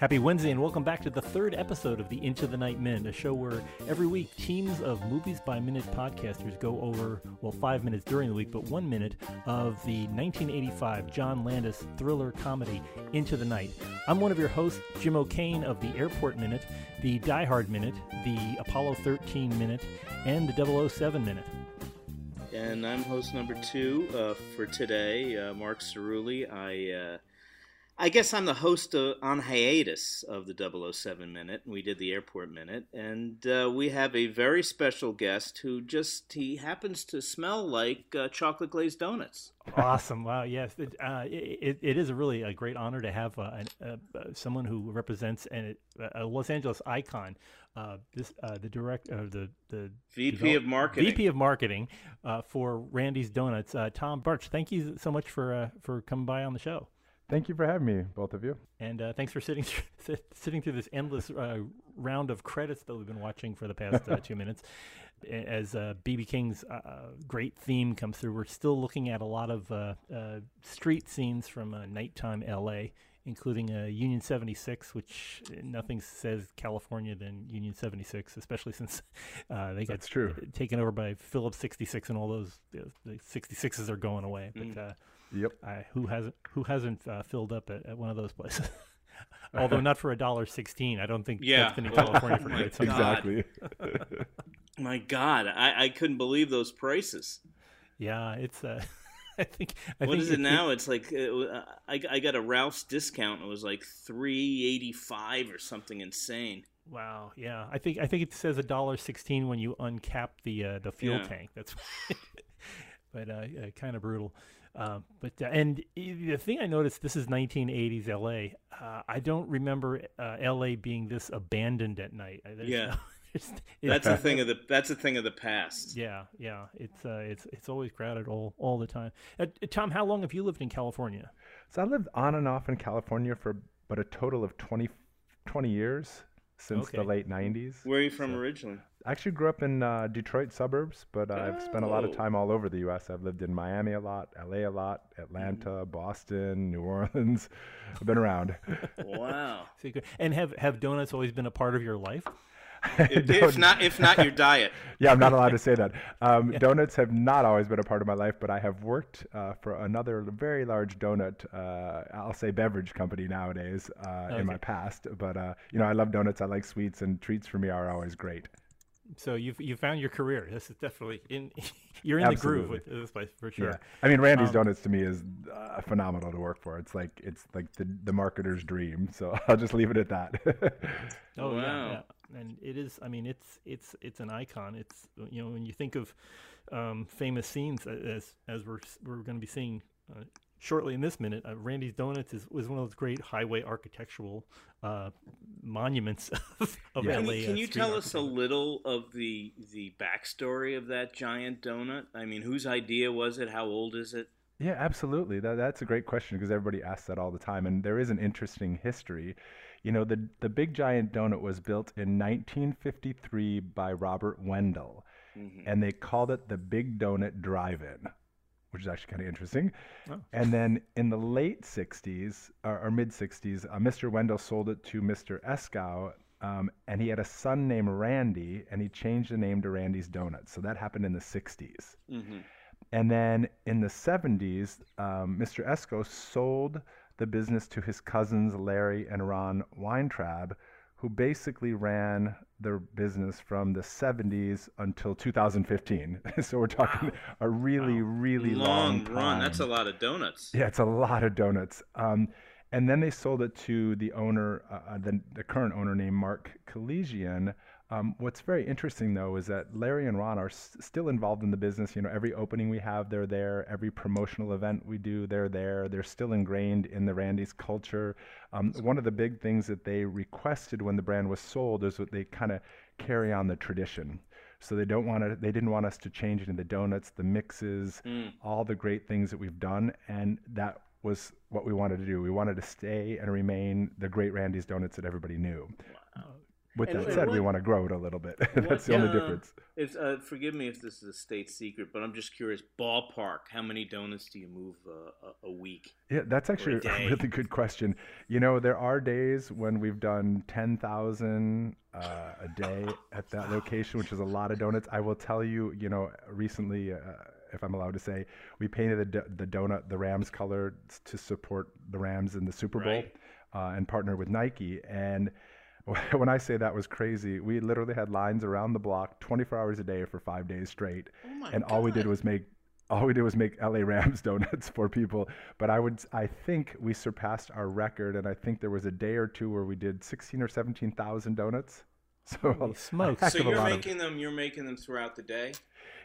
Happy Wednesday, and welcome back to the third episode of the Into the Night Minute, a show where every week teams of Movies by Minute podcasters go over, well, five minutes during the week, but one minute of the 1985 John Landis thriller comedy Into the Night. I'm one of your hosts, Jim O'Kane of the Airport Minute, the Die Hard Minute, the Apollo 13 Minute, and the 007 Minute. And I'm host number two uh, for today, uh, Mark Cerulli. I uh, I guess I'm the host of, on hiatus of the 007 Minute. We did the Airport Minute, and uh, we have a very special guest who just he happens to smell like uh, chocolate glazed donuts. awesome! Wow, yes, it, uh, it, it is a really a great honor to have uh, uh, someone who represents an, a Los Angeles icon. Uh, this the direct the the VP of marketing VP of marketing for Randy's Donuts, Tom Bartsch. Thank you so much for for coming by on the show. Thank you for having me, both of you. And uh, thanks for sitting through, sitting through this endless uh, round of credits that we've been watching for the past uh, two minutes. As BB uh, King's uh, uh, great theme comes through, we're still looking at a lot of street scenes from nighttime LA, including Union 76, which nothing says California than Union 76, especially since they got true. taken over by Phillips 66 and all those the 66s are going away. But Yep. who hasn't who hasn't uh, filled up at, at, one of those places? Although not for a dollar sixteen. I don't think yeah. that's been in California for quite some Exactly. My God, I, I couldn't believe those prices. Yeah, it's. Uh, I think. I what think is it, it now? It's like uh, I, I got a Ralph's discount. It was like three eighty five or something insane. Wow. Yeah, I think I think it says a dollar sixteen when you uncap the uh, the fuel yeah. tank. That's. but uh, uh kind of brutal. Uh, but uh, and the thing I noticed, this is 1980s LA. Uh, I don't remember uh, LA being this abandoned at night. There's yeah, no, that's a thing of the that's a thing of the past. Yeah, yeah. It's uh, it's it's always crowded all all the time. Tom, how long have you lived in California? So I lived on and off in California for but a total of 20, 20 years since okay. the late 90s. Where are you from so, originally? I actually grew up in uh, Detroit suburbs, but uh, oh. I've spent a lot of time all over the U.S. I've lived in Miami a lot, LA a lot, Atlanta, mm. Boston, New Orleans. I've been around. wow. and have have donuts always been a part of your life? if, if, not, if not your diet. yeah, I'm not allowed to say that. Um, yeah. Donuts have not always been a part of my life, but I have worked uh, for another very large donut, uh, I'll say beverage company nowadays uh, okay. in my past. But uh, you know, I love donuts. I like sweets, and treats for me are always great. So you've you found your career. This is definitely in. You're in Absolutely. the groove with this place for sure. Yeah. I mean, Randy's um, Donuts to me is uh, phenomenal to work for. It's like it's like the the marketer's dream. So I'll just leave it at that. oh wow. yeah, yeah, and it is. I mean, it's it's it's an icon. It's you know when you think of um, famous scenes as as we're we're going to be seeing. Uh, shortly in this minute, uh, Randy's Donuts is, was one of those great highway architectural uh, monuments of, of yeah. LA. Can, can you tell us a little of the the backstory of that giant donut? I mean, whose idea was it? How old is it? Yeah, absolutely. That, that's a great question because everybody asks that all the time, and there is an interesting history. You know, the the big giant donut was built in 1953 by Robert Wendell, mm-hmm. and they called it the Big Donut Drive-In which is actually kind of interesting. Oh. And then in the late 60s or, or mid 60s, uh, Mr. Wendell sold it to Mr. Eskow, um, and he had a son named Randy, and he changed the name to Randy's Donuts. So that happened in the 60s. Mm-hmm. And then in the 70s, um, Mr. Eskow sold the business to his cousins Larry and Ron Weintraub, who basically ran their business from the 70s until 2015. so we're talking wow. a really, wow. really long, long run. That's a lot of donuts. Yeah, it's a lot of donuts. Um, and then they sold it to the owner, uh, uh the, the current owner named Mark Kalenderian, um, what's very interesting though is that Larry and Ron are s- still involved in the business. You know, every opening we have, they're there. Every promotional event we do, they're there. They're still ingrained in the Randy's culture. Um, one of the big things that they requested when the brand was sold is that they kind of carry on the tradition. So they don't want to. They didn't want us to change it in the donuts, the mixes, mm. all the great things that we've done, and that was what we wanted to do. We wanted to stay and remain the great Randy's donuts that everybody knew. Wow. With And- that said, we want to grow it a little bit. That's the only uh, difference. If, uh, forgive me if this is a state secret, but I'm just curious. Ballpark, how many donuts do you move uh, a, a week? Yeah, that's actually a day. really good question. You know, there are days when we've done 10,000 uh, a day at that location, which is a lot of donuts. I will tell you, you know, recently, uh, if I'm allowed to say, we painted the, the donut the Rams color to support the Rams in the Super Bowl Right. uh, and partnered with Nike. And when I say that was crazy, we literally had lines around the block 24 hours a day for five days straight Oh my and all we did was make all we did was make LA Rams donuts for people. But I would I think we surpassed our record, and I think there was a day or two where we did sixteen or seventeen thousand donuts. So Holy a smokes. So you're lot of- making them. You're making them throughout the day.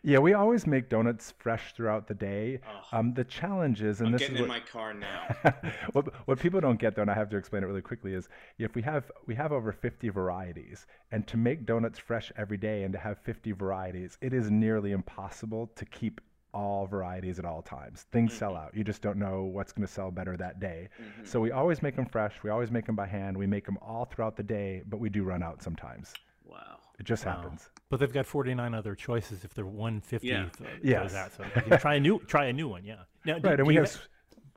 Yeah, we always make donuts fresh throughout the day. Oh, Um, the challenge is, and I'm this getting is in my car now. what, what people don't get though, and I have to explain it really quickly, is if we have we have over 50 varieties, and to make donuts fresh every day and to have 50 varieties, it is nearly impossible to keep all varieties at all times. Things sell out. You just don't know what's going to sell better that day. Mhm. So we always make them fresh. We always make them by hand. We make them all throughout the day, but we do run out sometimes. Wow. It just Wow. happens. But they've got 49 other choices if they're 150 Yeah. uh, Yes. goes out. So you can try a new try a new one, yeah. Now, do, Right, do and we you have. ha-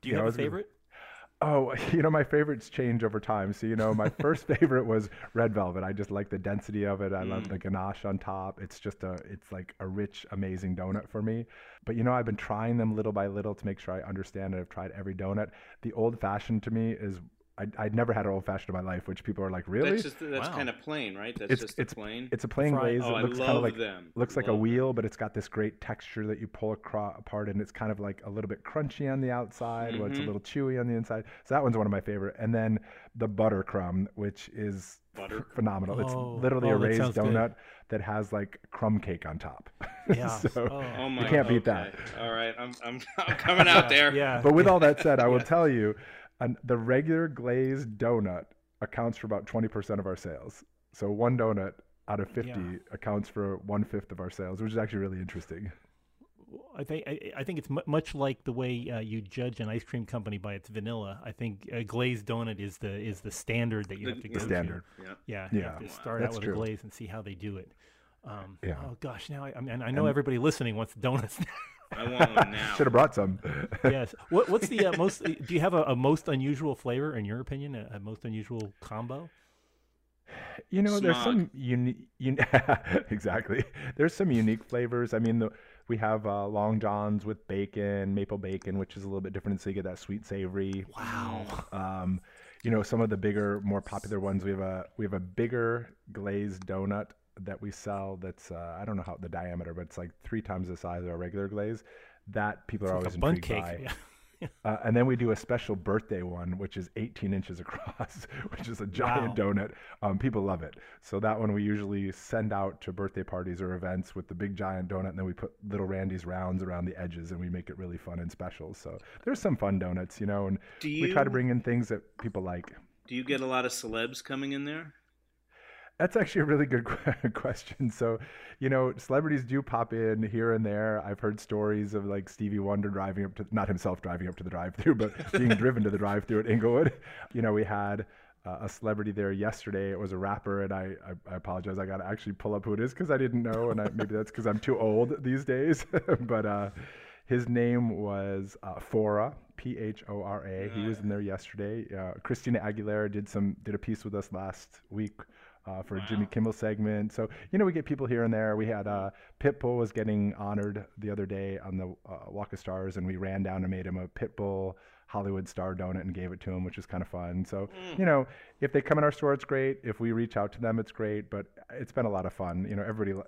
do you yeah, I have a favorite? Oh, you know, my favorites change over time. So, you know, my first favorite was red velvet. I just like the density of it. I love Mm. the ganache on top. It's just a, it's like a rich, amazing donut for me. But, you know, I've been trying them little by little to make sure I understand it. I've tried every donut. The old fashioned to me is, I, I'd never had an old fashioned in my life, which people are like, really? That's just that's Wow. kind of plain, right? That's It's- just it's- a plain. it's a plain glaze. oh, it I looks love kind of like, them. looks like a Love them. wheel, but it's got this great texture that you pull acro- apart, and it's kind of like a little bit crunchy on the outside, but it's a Mhm. little chewy on the inside. So that one's one of my favorite. And then the butter crumb, which is Butter crumb. phenomenal. It's Oh, literally oh, a raised sounds good. donut that has like crumb cake on top. Yeah. so, oh. Oh my! can't beat that. All right, I'm I'm, I'm coming out there. Yeah. But with all that said, I will Yeah. tell you, an, the regular glazed donut accounts for about 20% of our sales. So one donut out of 50 Yeah. accounts for one fifth of our sales, which is actually really interesting. I think I, I think it's mu- much like the way uh, you judge an ice cream company by its vanilla. I think a glazed donut is the is the standard that you have to the go standard. to. Yeah. Yeah, you Yeah. have to Wow. start That's out with true. a glaze and see how they do it. Um, Yeah. Oh gosh, now I, I mean I know And- everybody listening wants donuts. I want one now. Should have brought some. yes. What, what's the uh, most? Do you have a, a most unusual flavor in your opinion? A, a most unusual combo? You know, there's some unique. Un- exactly. There's some unique flavors. I mean, the, we have uh, Long Johns with bacon, maple bacon, which is a little bit different, so you get that sweet savory. Wow. Um, you know, some of the bigger, more popular ones. We have a we have a bigger glazed donut that we sell. That's uh, I don't know how the diameter, but it's like three times the size of a regular glaze. That people It's are like always a intrigued cake. by. Yeah. Uh, and then we do a special birthday one, which is 18 inches across, which is a giant donut. Um, people love it. So that one we usually send out to birthday parties or events with the big giant donut, and then we put little Randy's rounds around the edges, and we make it really fun and special. So there's some fun donuts, you know, and Do you we try to bring in things that people like. Do you get a lot of celebs coming in there? That's actually a really good question. So, you know, celebrities do pop in here and there. I've heard stories of like Stevie Wonder driving up to, not himself driving up to the drive-through, but being driven to the drive-through at Inglewood. You know, we had uh, a celebrity there yesterday. It was a rapper, and I, I, I apologize. I got to actually pull up who it is because I didn't know, and I, maybe that's because I'm too old these days. but uh, his name was uh, Phora, P H O R A. He was in there yesterday. Uh, Christina Aguilera did some did a piece with us last week uh, for a Jimmy Kimmel segment. So you know we get people here and there. We had uh, Pitbull was getting honored the other day on the uh, Walk of Stars, and we ran down and made him a Pitbull Hollywood Star donut and gave it to him, which was kind of fun. So Mm. you know if they come in our store, it's great. If we reach out to them, it's great. But it's been a lot of fun. You know, everybody,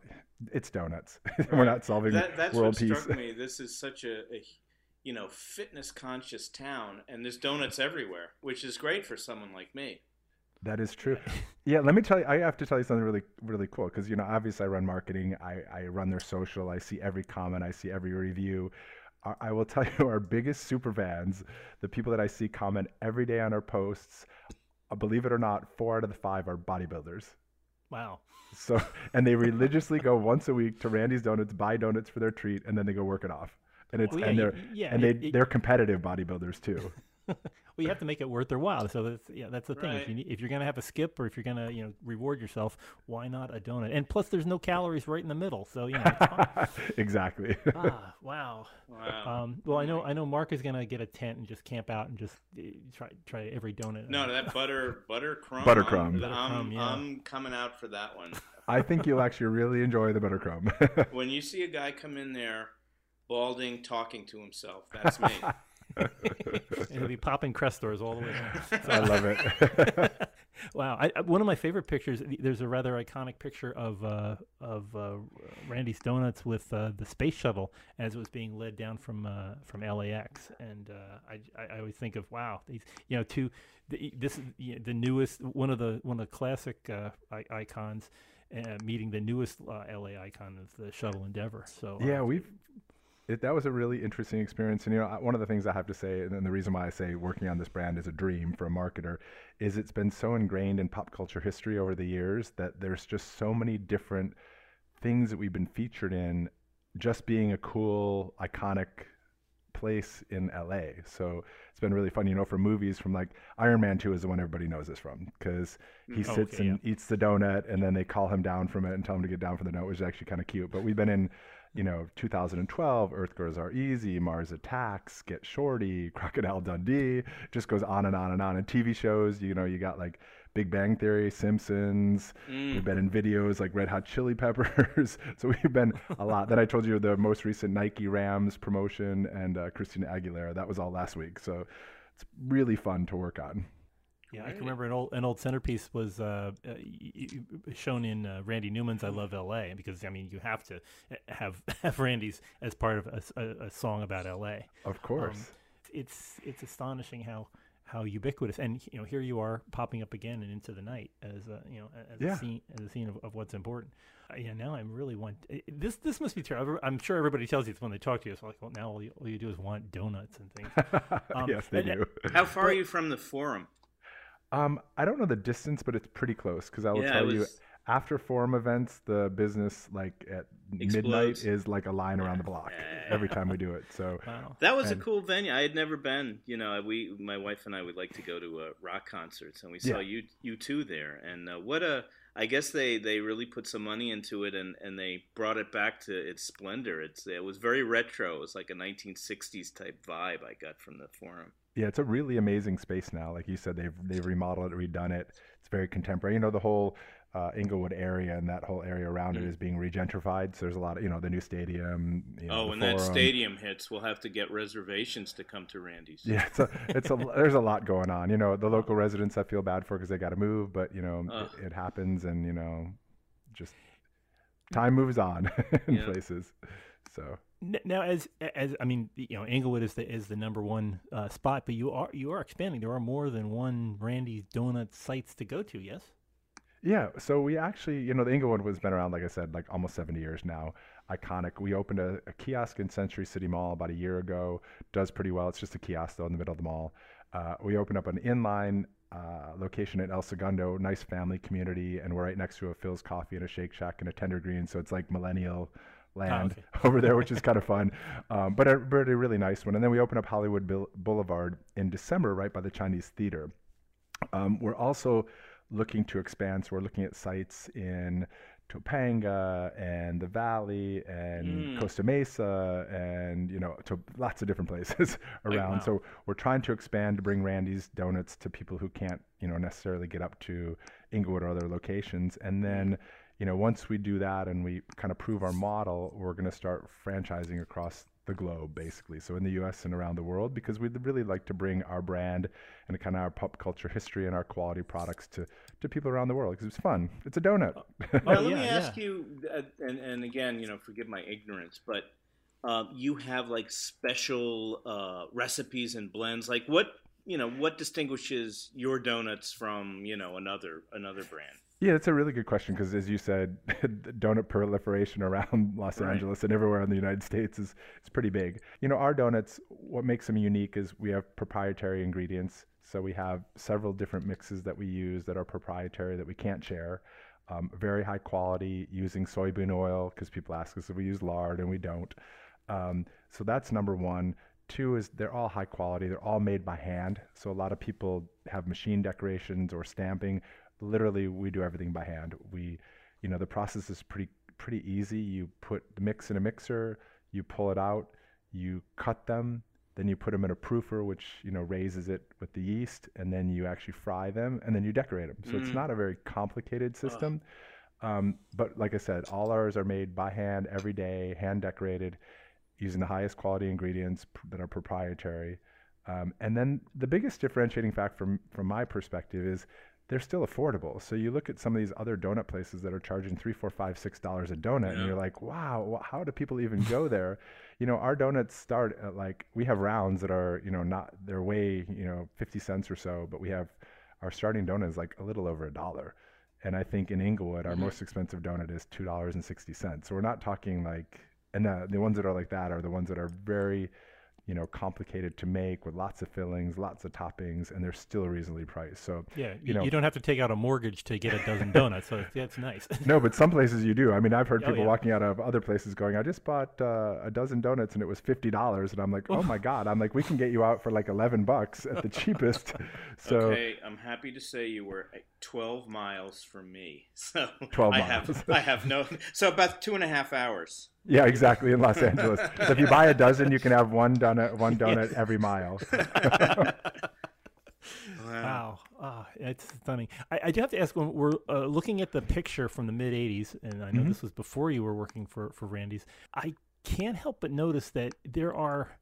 it's donuts. We're not solving That, that's world what peace. struck me. This is such a, a you know fitness conscious town, and there's donuts everywhere, which is great for someone like me. That is true. Yeah, let me tell you. I have to tell you something really, really cool because you know, obviously, I run marketing. I, I run their social. I see every comment. I see every review. I, I will tell you, our biggest super fans, the people that I see comment every day on our posts, uh, believe it or not, four out of the five are bodybuilders. Wow. So, and they religiously go once a week to Randy's Donuts, buy donuts for their treat, and then they go work it off. And it's Well, yeah, and they're yeah, and it- they it- they're competitive bodybuilders too. well, you have to make it worth their while. So that's yeah, that's the thing. Right. If you need, if you're gonna have a skip or if you're gonna you know reward yourself, why not a donut? And plus, there's no calories right in the middle, so you know. Exactly. ah, wow. Wow. Um, well, I know I know Mark is gonna get a tent and just camp out and just uh, try try every donut. no, that butter butter crumb. Buttercrumb. I'm, Butter I'm, crumb, yeah. I'm coming out for that one. I think you'll actually really enjoy the buttercrumb. when you see a guy come in there, balding, talking to himself, that's me. It'll be popping Crestors all the way down. I love it. Wow, I, one of my favorite pictures. There's a rather iconic picture of uh, of uh, Randy's Donuts with uh, the space shuttle as it was being led down from uh, from LAX, and uh, I, I I always think of wow, these you know two the, this is you know, the newest one of the one of the classic uh, I- icons. Uh, meeting the newest uh, LA icon of the shuttle Endeavour. So uh, yeah, we've. It, that was a really interesting experience, and you know, one of the things I have to say, and the reason why I say working on this brand is a dream for a marketer, is it's been so ingrained in pop culture history over the years that there's just so many different things that we've been featured in, just being a cool, iconic place in LA. So it's been really fun, you know, for movies from like Iron Man 2 is the one everybody knows this from because mm, he Oh, sits okay, and eats the donut and then they call him down from it and tell him to get down from the donut, which is actually kind of cute. But we've been in, you know, 2012, Earth Girls Are Easy, Mars Attacks, Get Shorty, Crocodile Dundee, just goes on and on and on. And TV shows, you know, you got like Big Bang Theory, Simpsons. We've been in videos like Red Hot Chili Peppers. so we've been a lot. Then I told you the most recent Nike Rams promotion and uh, Christina Aguilera. That was all last week. So it's really fun to work on. Yeah, I can remember an old an old centerpiece was uh, uh, y- y- shown in uh, Randy Newman's "I Love L.A." because I mean you have to uh, have have Randy's as part of a song about L.A. Of course. It's it's astonishing how how ubiquitous and you know here you are popping up again and into the night as a you know as Yeah. a scene as a scene of, of what's important. Uh, yeah, now I'm really want uh, this. This must be terrible. I'm sure everybody tells you this when they talk to you. It's like, well, now all you, all you do is want donuts and things. um, yes, they and- do. How far are you from the forum? Um, I don't know the distance, but it's pretty close because I will Yeah, tell it you after forum events, the business like at Explodes. midnight is like a line around the block every time we do it. So Wow. That was And- a cool venue. I had never been. You know, we, my wife and I would like to go to uh, rock concerts, and we saw Yeah. you, U2 there. And uh, what a, I guess they, they really put some money into it, and, and they brought it back to its splendor. It's it was very retro. It was like a 1960s type vibe I got from the forum. Yeah, it's a really amazing space now. Like you said, they've they've remodeled it, redone it. It's very contemporary. You know, the whole uh, Inglewood area and that whole area around it Mm. is being regentrified. So there's a lot of you know the new stadium. You know, oh, when that stadium hits, we'll have to get reservations to come to Randy's. Yeah, it's a, it's a, there's a lot going on. You know, the local residents I feel bad for because they got to move, but you know, Ugh. it, it happens, and you know, just time moves on in Yeah. places. So Now, as as I mean, you know, Inglewood is the is the number one uh, spot, but you are you are expanding. There are more than one Randy's Donut sites to go to. Yes. yeah, so we actually, you know, the Inglewood has been around, like I said, like almost 70 years now. Iconic. We opened a, a kiosk in Century City Mall about a year ago. Does pretty well. It's just a kiosk though in the middle of the mall. Uh, we opened up an inline uh, location at El Segundo, nice family community, and we're right next to a Philz Coffee and a Shake Shack and a Tender Green, so it's like millennial land okay. over there, which is kind of fun. Um, but, a, but a really nice one. And then we opened up Hollywood Boulevard in December, right by the Chinese Theater. Um, we're also looking to expand, so we're looking at sites in Topanga and the Valley and Mm. Costa Mesa and you know to lots of different places around. wow. So we're trying to expand to bring Randy's Donuts to people who can't you know necessarily get up to Inglewood or other locations. And then you know once we do that and we kind of prove our model, we're going to start franchising across the globe basically. So in the U.S. and around the world because we'd really like to bring our brand and kind of our pop culture history and our quality products to to people around the world because it's fun. It's a donut. Oh, Now, let yeah, me yeah. ask you, uh, and, and again, you know, forgive my ignorance, but um, you have like special uh, recipes and blends. Like what, you know, what distinguishes your donuts from, you know, another another brand? Yeah, it's a really good question because, as you said, donut proliferation around Los Right. Angeles and everywhere in the United States is, is pretty big. You know, our donuts, what makes them unique is we have proprietary ingredients. So we have several different mixes that we use that are proprietary that we can't share. Um, very high quality using soybean oil because people ask us if we use lard and we don't. Um, so that's number one. Two is they're all high quality. They're all made by hand. So a lot of people have machine decorations or stamping. Literally, we do everything by hand. We, you know, the process is pretty pretty easy. You put the mix in a mixer, you pull it out, you cut them, then you put them in a proofer, which you know raises it with the yeast, and then you actually fry them, and then you decorate them. So mm. it's not a very complicated system. Um, but like I said, all ours are made by hand every day, hand decorated, using the highest quality ingredients pr- that are proprietary. Um, and then the biggest differentiating fact from from my perspective is they're still affordable. So you look at some of these other donut places that are charging three, four, five, six dollars a donut, yeah. and you're like, wow, how do people even go there? you know, our donuts start at like we have rounds that are you know not they're way you know fifty cents or so, but we have our starting donut is like a little over a dollar. And I think in Inglewood, our mm-hmm. most expensive donut is two dollars and sixty cents. So we're not talking like, and the the ones that are like that are the ones that are very you know, complicated to make with lots of fillings, lots of toppings, and they're still reasonably priced. So yeah, you, know, you don't have to take out a mortgage to get a dozen donuts. So that's nice. no, but some places you do. I mean, I've heard oh, people yeah. walking out of other places going, "I just bought uh, a dozen donuts and it was fifty dollars," and I'm like, "Oh my god!" I'm like, "We can get you out for like eleven bucks at the cheapest." so okay, I'm happy to say you were 12 miles from me. So 12 I miles. have I have no so about two and a half hours. Yeah, exactly in Los Angeles. so if you buy a dozen, you can have one donut one donut every mile. wow, oh, it's stunning. I, I, do have to ask when we're uh, looking at the picture from the mid '80s, and I know mm-hmm. this was before you were working for for Randy's. I can't help but notice that there are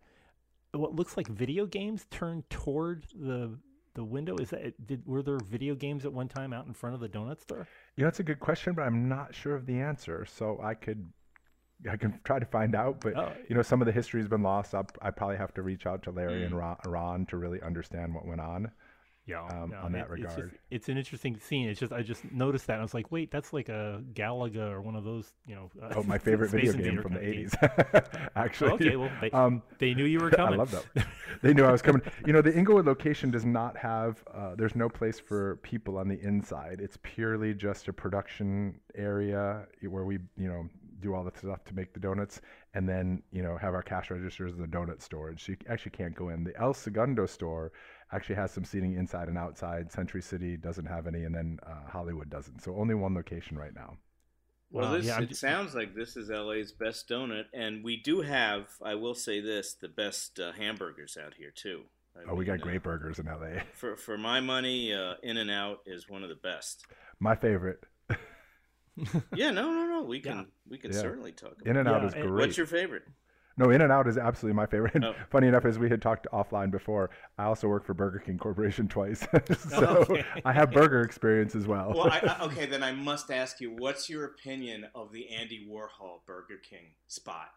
what looks like video games turned toward the the window is that did were there video games at one time out in front of the donut store you know it's a good question but i'm not sure of the answer so i could i can try to find out but oh. you know some of the history has been lost I'll, i probably have to reach out to larry mm. and ron, ron to really understand what went on yeah, um, on that it, regard. It's, just, it's, an interesting scene. It's just I just noticed that and I was like, wait, that's like a Galaga or one of those, you know. Uh, oh, my favorite video game from the eighties. Actually, okay, well, they, um, they, knew you were coming. I love that. they knew I was coming. You know, the Inglewood location does not have. Uh, there's no place for people on the inside. It's purely just a production area where we, you know, do all the stuff to make the donuts, and then you know have our cash registers and the donut storage. So you actually can't go in. The El Segundo store actually has some seating inside and outside. Century City doesn't have any, and then uh, Hollywood doesn't. So only one location right now. Well, this yeah, it just... sounds like this is LA's best donut, and we do have, I will say this, the best uh, hamburgers out here too. I oh, mean, we got great burgers in LA. For for my money, uh, In and Out is one of the best. My favorite. yeah, no, no, no. We can yeah. we can yeah. certainly talk. about it. In and Out is great. What's your favorite? No, In and Out is absolutely my favorite. Oh. Funny enough, as we had talked offline before, I also work for Burger King Corporation twice, so oh, okay. I have burger experience as well. Well, I, I, okay, then I must ask you, what's your opinion of the Andy Warhol Burger King spot?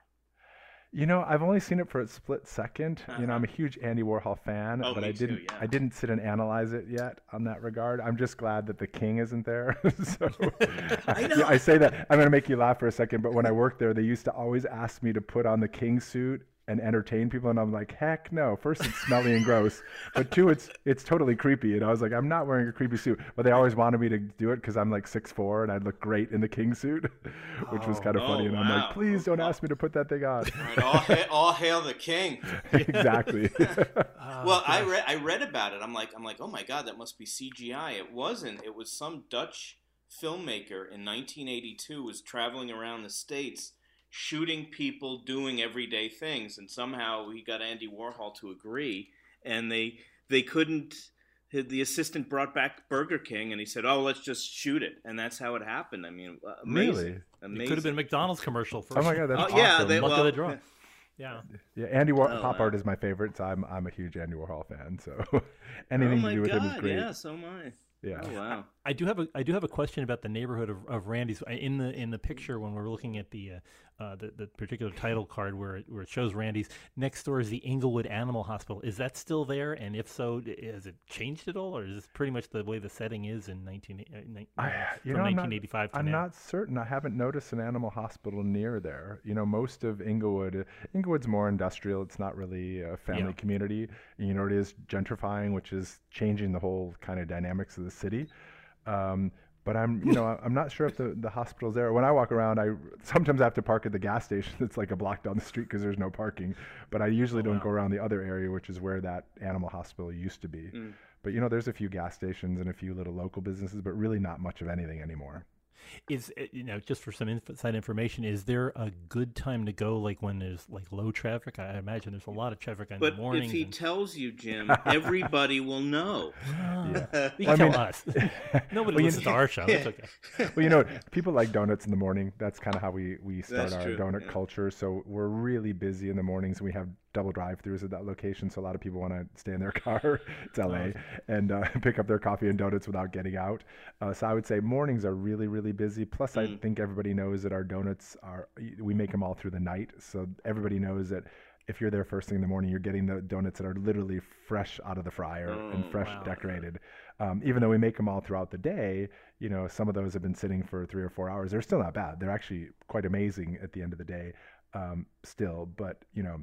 You know, I've only seen it for a split 2nd uh-huh. You know, I'm a uh-huh. huge Andy Warhol fan, oh, but I didn't too, yeah. I didn't sit and analyze it yet on that regard. I'm just glad that the king isn't there. so I, know. I say that I'm going to make you laugh for a second, but when I worked there, they used to always ask me to put on the king suit and entertain people and I'm like heck no. First it's smelly and gross but two it's it's totally creepy and I was like I'm not wearing a creepy suit. But they always wanted me to do it because I'm like six four and I'd look great in the king suit which was kind of oh, funny oh, and wow. I'm like please don't ask me to put that thing on. Right, all, ha- all, hail the king. Exactly. Oh, well I read I read about it. I'm like I'm like oh my god that must be CGI it wasn't. It was some Dutch filmmaker in 1982 was traveling around the states shooting people doing everyday things, and somehow he got Andy Warhol to agree, and they they couldn't. The assistant brought back Burger King, and he said, "Oh, let's just shoot it," and that's how it happened. I mean, uh, amazing. Really? Amazing. It could have been McDonald's commercial first. Oh my god, that's oh, awesome. Yeah, they, Luck well, of the draw. Yeah. Yeah, Andy War- oh, Pop Art is my favorite, so I'm I'm a huge Andy Warhol fan. So anything oh to do with God, him is great. Yeah, so am I. Yeah. Oh, wow. I, do have a I do have a question about the neighborhood of, of Randy's in the in the picture when we're looking at the uh, uh, the, the particular title card where it, where it shows Randy's. Next door is the Inglewood Animal Hospital. Is that still there? And if so, has it changed at all, or is this pretty much the way the setting is in 19, uh, I, from know, 1985 I'm not, I'm not certain. I haven't noticed an animal hospital near there. You know, most of Inglewood Inglewood's more industrial. It's not really a family yeah. community. You know, it is gentrifying, which is changing the whole kind of dynamics of the city. Um, but I'm, you know, I'm not sure if the, the hospital's there. When I walk around, I sometimes I have to park at the gas station that's like a block down the street because there's no parking. But I usually Oh, don't wow. go around the other area, which is where that animal hospital used to be. Mm. But you know, there's a few gas stations and a few little local businesses, but really not much of anything anymore. Is uh, you know just for some inside information, is there a good time to go? Like when there's like low traffic? I imagine there's a lot of traffic in But the mornings. if he and- tells you, Jim, everybody will know. Ah, you Well, I tell mean- us. Nobody Well, you listens to our show. It's okay. well, you know, people like donuts in the morning. That's kind of how we, we start That's our true, donut yeah. culture. So we're really busy in the mornings we have double drive throughs at that location. So a lot of people want to stay in their car. it's LA and uh, pick up their coffee and donuts without getting out. Uh, so I would say mornings are really, really busy. Plus, I Mm. think everybody knows that our donuts are, we make them all through the night. So everybody knows that if you're there first thing in the morning, you're getting the donuts that are literally fresh out of the fryer and Oh, fresh wow. decorated. Um, even though we make them all throughout the day, you know, some of those have been sitting for three or four hours. They're still not bad. They're actually quite amazing at the end of the day, um, still. But you know,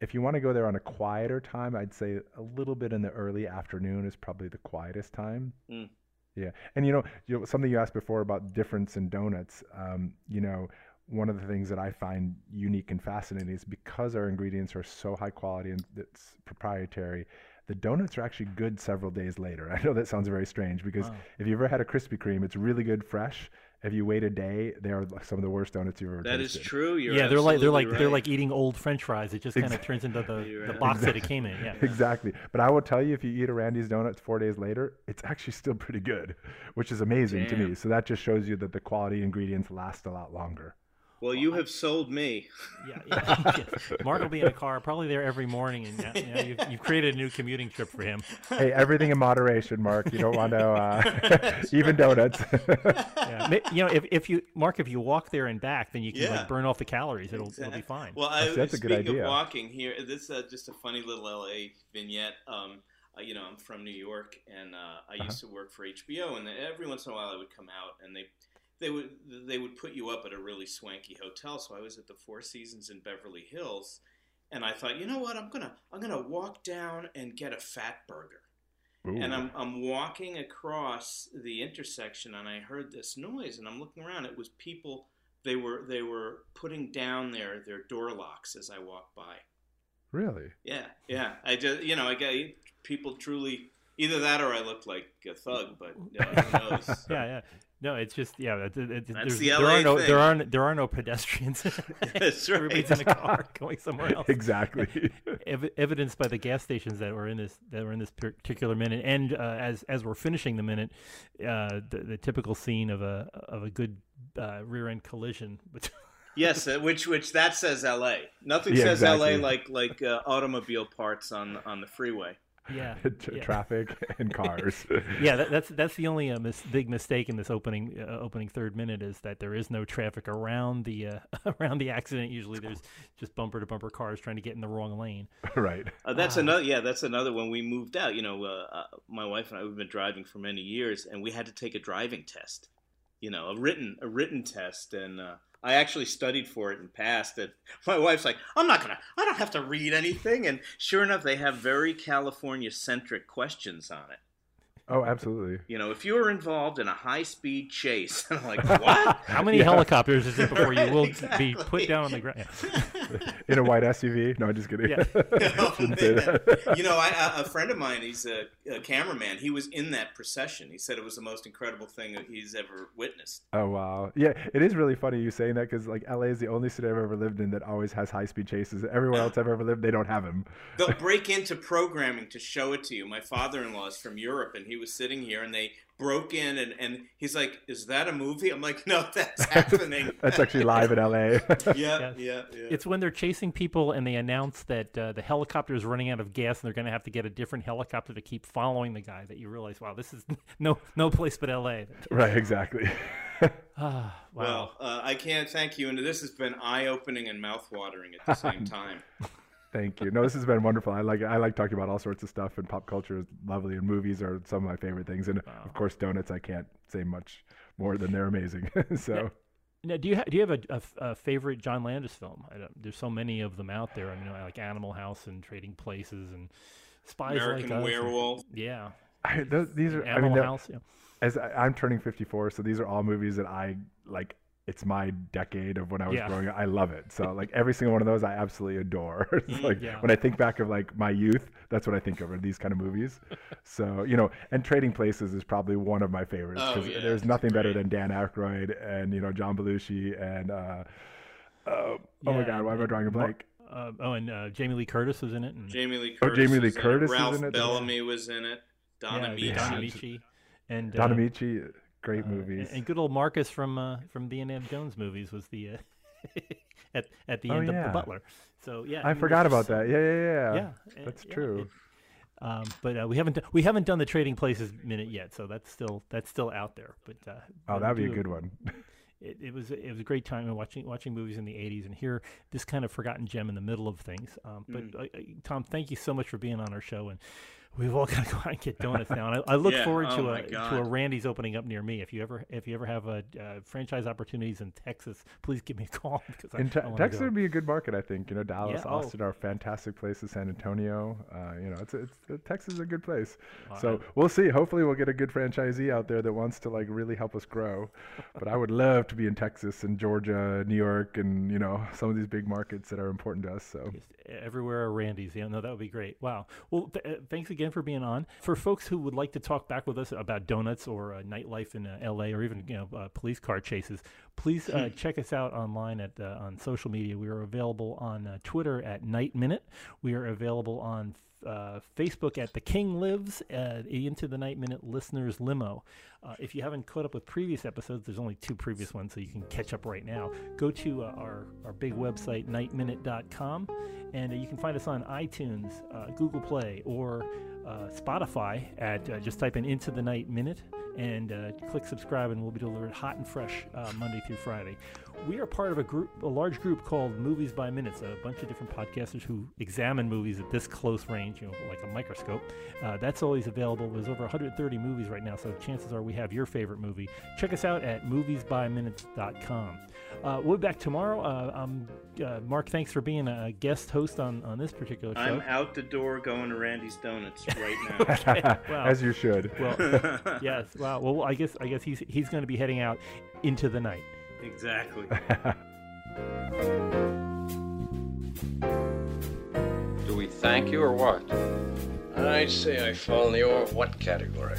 if you want to go there on a quieter time, I'd say a little bit in the early afternoon is probably the quietest time. Mm. Yeah, and you know, you know, something you asked before about difference in donuts. Um, you know, one of the things that I find unique and fascinating is because our ingredients are so high quality and it's proprietary. The donuts are actually good several days later. I know that sounds very strange because Wow. if you've ever had a Krispy Kreme, it's really good fresh. If you wait a day, they are some of the worst donuts you've ever That is tasted. true. You're yeah, they're like they're like absolutely they're like eating old French fries. It just kind of Ex- turns into the, the right. box that it came in. Yeah. Exactly. But I will tell you, if you eat a Randy's donuts four days later, it's actually still pretty good, which is amazing to me. So that just shows you that the quality ingredients last a lot longer. Well, you have sold me. Yeah, yeah. Mark will be in a car, probably there every morning, and you know, you've, you've created a new commuting trip for him. hey, everything in moderation, Mark. You don't want to uh, even donuts. Yeah. You know, if, if you Mark, if you walk there and back, then you can Yeah. like burn off the calories. It'll it'll be fine. Well, I, see, that's a good speaking idea. of walking here, this is uh, just a funny little LA vignette. Um, uh, you know, I'm from New York, and uh, I Uh-huh. used to work for HBO, and every once in a while I would come out, and they they would they would put you up at a really swanky hotel. So I was at the Four Seasons in Beverly Hills, and I thought, you know what, I'm gonna I'm gonna walk down and get a fat burger. And I'm, I'm walking across the intersection and I heard this noise and I'm looking around. It was people they were they were putting down their, their door locks as I walked by. really? Yeah, yeah. I just you know I got people truly either that or I look like a thug, but uh, who knows? yeah, yeah. No, it's just yeah. It, it, it, That's there's- the there are no thing. there are there are no pedestrians. That's Everybody's in a car going somewhere else. exactly. Ev- evidenced by the gas stations that were in this that were in this particular minute, and uh, as as we're finishing the minute, uh, the, the typical scene of a of a good uh, rear end collision. Yes, uh, which which that says L.A. Nothing Yeah, says exactly. L.A. like like uh, automobile parts on on the freeway. Yeah, Tra- yeah. Traffic and cars. yeah, that, that's that's the only uh, mis- big mistake in this opening uh, opening third minute is that there is no traffic around the uh, around the accident. Usually, there's just bumper to bumper cars trying to get in the wrong lane. right. Uh, that's Ah. another. Yeah, that's another. one. we moved out, you know, uh, uh, my wife and I we've been driving for many years, and we had to take a driving test. You know, a written a written test, and uh, I actually studied for it and passed it. My wife's like, "I'm not gonna. I don't have to read anything." And sure enough, they have very California centric questions on it. Oh, absolutely. You know, if you were involved in a high speed chase, I'm like, "What?" How many Yeah. helicopters is it before you will exactly. be put down on the ground? In a white SUV? No, I'm just kidding. Yeah. Oh, man. you know, I, a a friend of mine, he's a, a cameraman. He was in that procession. He said it was the most incredible thing that he's ever witnessed. Oh wow, yeah, it is really funny you saying that because like LA is the only city I've ever lived in that always has high speed chases. Everywhere else I've ever lived, they don't have them. They'll break into programming to show it to you. My father-in-law is from Europe, and he was sitting here, and they broke in, and, and he's like, "Is that a movie?" I'm like, "No, that's happening." That's actually live in LA. yeah, Yes. yeah, yeah. It's when they're chasing people and they announce that uh, the helicopter is running out of gas and they're going to have to get a different helicopter to keep following the guy that you realize, wow, this is no no place but L.A. right, exactly. Ah, wow. Well, uh, I can't thank you, and this has been eye-opening and mouth-watering at the same time. Thank you. No, this has been wonderful. I like I like talking about all sorts of stuff, and pop culture is lovely, and movies are some of my favorite things. And Wow. of course, donuts. I can't say much more than they're amazing. so. Now, do you ha- do you have a favorite John Landis film? I don't, there's so many of them out there. I mean, I like Animal House and Trading Places and Spies American Like Us. and- Werewolf. yeah, I, those, these are. Animal I mean, House. Yeah. as I, I'm turning 54, so these are all movies that I like. It's my decade of when I was Yeah. growing up. I love it. So like every single one of those, I absolutely adore. it's Mm, like yeah. when I think back of like my youth, that's what I think of are these kind of movies. so you know, and Trading Places is probably one of my favorites Oh, because yeah, there's nothing better than Dan Aykroyd and you know John Belushi and uh, uh, oh my God, why am I drawing a Mar- blank? Uh, oh, and uh, Jamie Lee Curtis was in it. And, Jamie Lee Curtis. Oh, Jamie Lee was in it. Curtis is Ralph in it. Bellamy was in it. Donna yeah, Meach. Don Yeah. And Don uh, Ameche, great uh, movies. and, and good old Marcus from uh, from the Indiana Jones movies was the uh, at at the Oh, end of the Butler. So yeah, I mean, forgot about so- that. Yeah, yeah, yeah. Yeah, that's yeah, true. it- um, but uh, we haven't we haven't done the Trading Places minute yet, so that's still that's still out there. But uh, oh, that'd be a good one. it, it was it was a great time watching watching movies in the 80s and hear this kind of forgotten gem in the middle of things. Um, but Mm. uh, uh, Tom, thank you so much for being on our show, and we've all got to go out and get donuts now. And I, I look Yeah, forward oh to my a to a Randy's opening up near me. If you ever if you ever have a uh, franchise opportunities in Texas, please give me a call because I, In te- I wanna Texas go. would be a good market, I think. You know, Dallas, Yeah, oh. Austin are fantastic places. San Antonio, uh, you know, it's, it's uh, Texas is a good place. Well, So we'll see. Hopefully, we'll get a good franchisee out there that wants to like really help us grow. but I would love to be in Texas and Georgia, New York, and you know, some of these big markets that are important to us. So Just everywhere are Randy's. Yeah, no, that would be great. Wow. Well, th- uh, thanks again for being on. For folks who would like to talk back with us about donuts or uh, nightlife in uh, L.A. or even you know uh, police car chases, please uh, check us out online at uh, on social media. We are available on uh, Twitter at Night Minute. We are available on uh, Facebook at The King Lives, uh, Into the Night Minute Listeners Limo. Uh, if you haven't caught up with previous episodes, there's only two previous ones, so you can catch up right now. Go to uh, our, our big website, nightminute.com, and uh, you can find us on iTunes, uh, Google Play, or uh, Spotify at uh, just type in Into the Night Minute and click subscribe, and we'll be delivered hot and fresh Monday through Friday. We are part of a group, a large group called Movies by Minutes, a bunch of different podcasters who examine movies at this close range, you know, like a microscope. That's always available. There's over 130 movies right now, so chances are we have your favorite movie. Check us out at moviesbyminutes.com. Uh, we'll be back tomorrow. Uh, um, uh, Mark, thanks for being a guest host on, on this particular show. I'm out the door going to Randy's Donuts right Wow. as you should. well, yes. Wow. Well, I guess I guess he's he's going to be heading out into the night. exactly. Do we thank you or what? I'd say I fall in the or what category.